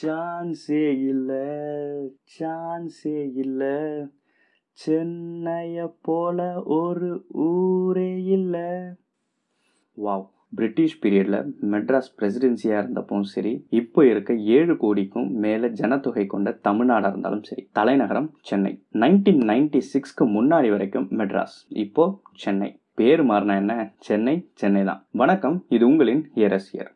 சான்ஸே இல்லை சான்ஸே இல்லை. சென்னைய போல ஒரு ஊரே இல்லை. வாவ் பிரிட்டிஷ் பீரியடில் மெட்ராஸ் பிரசிடென்சியாக இருந்தப்பவும் சரி இப்போ இருக்க ஏழு கோடிக்கும் மேலே ஜனத்தொகை கொண்ட தமிழ்நாடாக இருந்தாலும் சரி தலைநகரம் சென்னை. நைன்டீன் நைன்டி சிக்ஸ்க்கு முன்னாடி வரைக்கும் மெட்ராஸ் இப்போ சென்னை. பேர் மாறினா என்ன? சென்னை சென்னை தான். வணக்கம் இது உங்களின் ஏரசியர்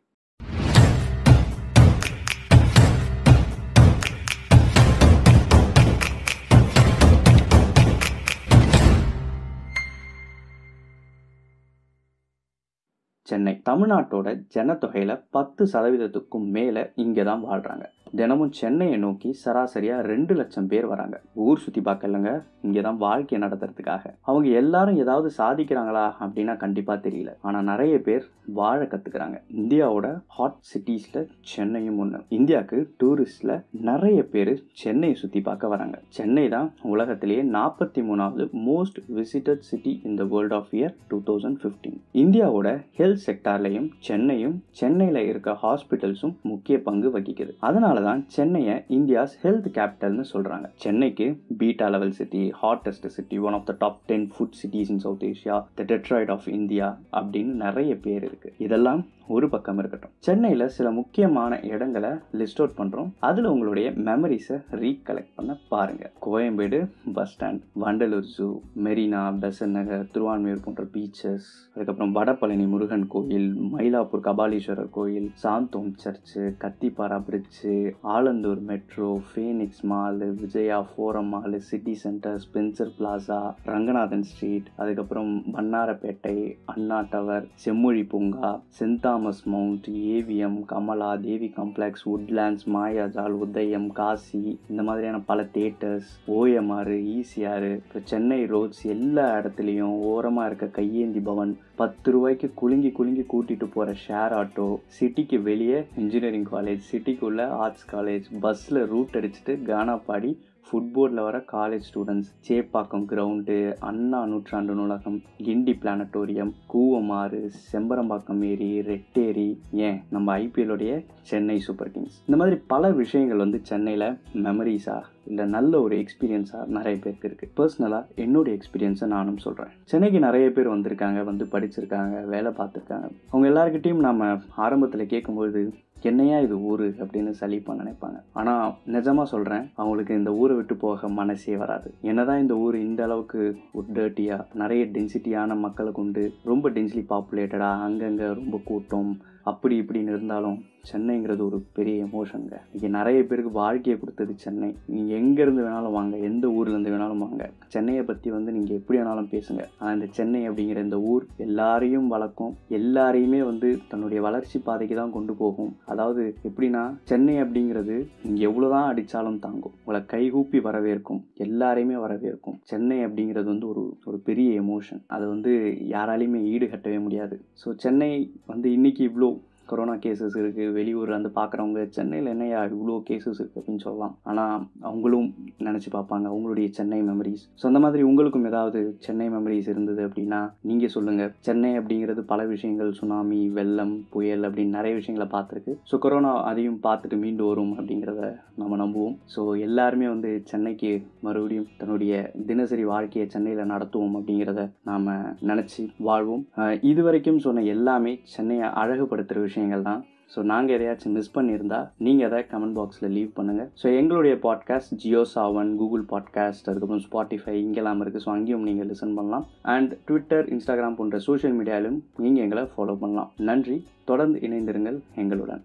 சென்னை. தமிழ்நாட்டோட ஜனத்தொகையில் பத்து சதவீதத்துக்கும் மேலே இங்கே தான் வாழ்கிறாங்க தினமும் சென்னையை நோக்கி சராசரியாக ரெண்டு லட்சம் பேர் வராங்க. ஊர் சுற்றி பார்க்கலங்க இங்கே தான் வாழ்க்கையை நடத்துறதுக்காக. அவங்க எல்லாரும் ஏதாவது சாதிக்கிறாங்களா அப்படின்னா கண்டிப்பாக தெரியல. ஆனால் நிறைய பேர் வாழ கற்றுக்குறாங்க இந்தியாவோட ஹாட் சிட்டிஸில் சென்னையும் ஒன்று இந்தியாவுக்கு டூரிஸ்டில் நிறைய பேர் சென்னையை சுற்றி பார்க்க வராங்க. சென்னை தான் உலகத்திலேயே நாற்பத்தி மூணாவது most visited city in the world of year two thousand fifteen இந்தியாவோட ஹெல்த் செக்டார்லையும் சென்னையும் சென்னையில் இருக்க ஹாஸ்பிட்டல்ஸும் முக்கிய பங்கு வகிக்குது. அதனால் தான் சென்னையை இந்தியாஸ் ஹெல்த் கேபிட்டல்னு சொல்கிறாங்க சென்னைக்கு beta level city hottest city one of the top ten food cities in South Asia the Detroit of India அப்படின்னு நிறைய பேர் இருக்குது இதெல்லாம் ஒரு பக்கம் இருக்கட்டும். சென்னையில் சில முக்கியமான இடங்களை லிஸ்ட் அவுட் பண்ணுறோம் அதில் உங்களுடைய மெமரிஸை ரீகலெக்ட் பண்ண பாருங்கள் Koyambedu bus stand Vandalur zoo Marina Besant Nagar Thiruvanmiyur போன்ற பீச்சஸ் அதுக்கப்புறம் வடபழனி முருகன் கோயில் மயிலாப்பூர் கபாலீஸ்வரர் கோயில் Santhome church Kathipara bridge Alandur metro Phoenix mall Vijaya forum mall city centre Spencer Plaza Ranganathan street அதுக்கப்புறம் பன்னாரப்பேட்டை Anna tower Semmozhi Poonga saint Thomas mount AVM Kamala Devi complex Woodlands Mayajaal Udhayam Kasi இந்த மாதிரியான பல theatres OMR ECR இப்போ Chennai roads எல்லா இடத்துலையும் ஓரமாக இருக்க கையேந்தி பவன் பத்து ரூபாய்க்கு குலுங்கி குலுங்கி கூட்டிகிட்டு போகிற ஷேர் ஆட்டோ சிட்டிக்கு வெளியே இன்ஜினியரிங் காலேஜ் சிட்டிக்குள்ளே ஆர்ட்ஸ் காலேஜ் பஸ்ஸில் ரூட் அடிச்சுட்டு கானா பாடி ஃபுட்போர்டில் வர college students Chepauk ground Anna நூற்றாண்டு நூலகம் கிண்டி பிளானட்டோரியம் கூவமாறு செம்பரம்பாக்கம் ஏரி ரெட்டேரி ஏன்? நம்ம ஐபிஎல்லுடைய சென்னை சூப்பர் கிங்ஸ். இந்த மாதிரி பல விஷயங்கள் வந்து சென்னையில் மெமரிஸாக இல்லை நல்ல ஒரு எக்ஸ்பீரியன்ஸாக நிறைய பேருக்கு இருக்குது பர்சனலாக என்னுடைய எக்ஸ்பீரியன்ஸை நானும் சொல்கிறேன் சென்னைக்கு நிறைய பேர் வந்திருக்காங்க வந்து படிச்சிருக்காங்க வேலை பார்த்துருக்காங்க. அவங்க எல்லாருக்கிட்டையும் நம்ம ஆரம்பத்தில் கேட்கும்போது என்னையா இது ஊர் அப்படின்னு சலிப்பாக நினைப்பாங்க. ஆனால் நிஜமாக சொல்கிறேன் அவங்களுக்கு இந்த ஊரை விட்டு போக மனசே வராது. என்னதான் இந்த ஊர் இந்த அளவுக்கு ஒரு டேர்ட்டியாக நிறைய டென்சிட்டியான மக்களை கொண்டு ரொம்ப டென்சிலி பாப்புலேட்டடாக அங்கங்கே ரொம்ப கூட்டம் அப்படி இப்படின்னு இருந்தாலும் சென்னைங்கிறது ஒரு பெரிய எமோஷனுங்க இங்கே நிறைய பேருக்கு வாழ்க்கையை கொடுத்தது சென்னை. நீங்கள் எங்கேருந்து வேணாலும் வாங்க எந்த வந்து வேணாலும் வாங்க. சென்னையை பற்றி வந்து நீங்கள் எப்படி வேணாலும் பேசுங்க. ஆனால் இந்த சென்னை அப்படிங்கிற இந்த ஊர் எல்லாரையும் வளர்க்கும். எல்லாரையுமே வந்து தன்னுடைய வளர்ச்சி பாதைக்கு தான் கொண்டு போகும். அதாவது எப்படின்னா சென்னை அப்படிங்கிறது நீங்கள் எவ்வளோ தான் அடித்தாலும் தாங்கும். உங்களை கைகூப்பி வரவேற்கும். எல்லாரையுமே வரவேற்கும். சென்னை அப்படிங்கிறது வந்து ஒரு ஒரு பெரிய எமோஷன் அது வந்து யாராலையுமே ஈடுகட்டவே முடியாது. ஸோ சென்னை வந்து இன்னைக்கு இவ்வளோ கொரோனா கேசஸ் இருக்குது வெளியூரில் வந்து பார்க்குறவங்க சென்னையில் என்னையா இவ்வளோ கேசஸ் இருக்குது அப்படின்னு சொல்லலாம். ஆனால் அவங்களும் நினச்சி பார்ப்பாங்க அவங்களுடைய சென்னை மெமரிஸ் ஸோ அந்த மாதிரி உங்களுக்கும் ஏதாவது சென்னை மெமரிஸ் இருந்தது அப்படின்னா நீங்கள் சொல்லுங்கள் சென்னை அப்படிங்கிறது பல விஷயங்கள். சுனாமி வெள்ளம் புயல் அப்படின்னு நிறைய விஷயங்களை பார்த்துருக்கு. ஸோ கொரோனா அதையும் பார்த்துட்டு மீண்டு வரும் அப்படிங்கிறத நம்ம நம்புவோம். ஸோ எல்லாருமே வந்து சென்னைக்கு மறுபடியும் தன்னுடைய தினசரி வாழ்க்கையை சென்னையில் நடத்துவோம் அப்படிங்கிறத நாம் நினச்சி வாழ்வோம். இது வரைக்கும் சொன்ன எல்லாமே சென்னையை அழகுபடுத்துகிற விஷயம் விஷயங்கள் தான். ஸோ நாங்கள் எதையாச்சும் மிஸ் பண்ணியிருந்தா நீங்கள் எதை கமெண்ட் பாக்ஸில் லீவ் பண்ணுங்கள் ஸோ எங்களுடைய podcast Jio Saavn Google podcast அதுக்கப்புறம் ஸ்பாட்டிஃபை இங்கெல்லாம் இருக்குது ஸோ அங்கேயும் நீங்கள் லிசன் பண்ணலாம். அண்ட் ட்விட்டர் இன்ஸ்டாகிராம் போன்ற சோஷியல் மீடியாவிலும் நீங்கள் எங்களை ஃபாலோ பண்ணலாம். நன்றி. தொடர்ந்து இணைந்திருங்கள் எங்களுடன்.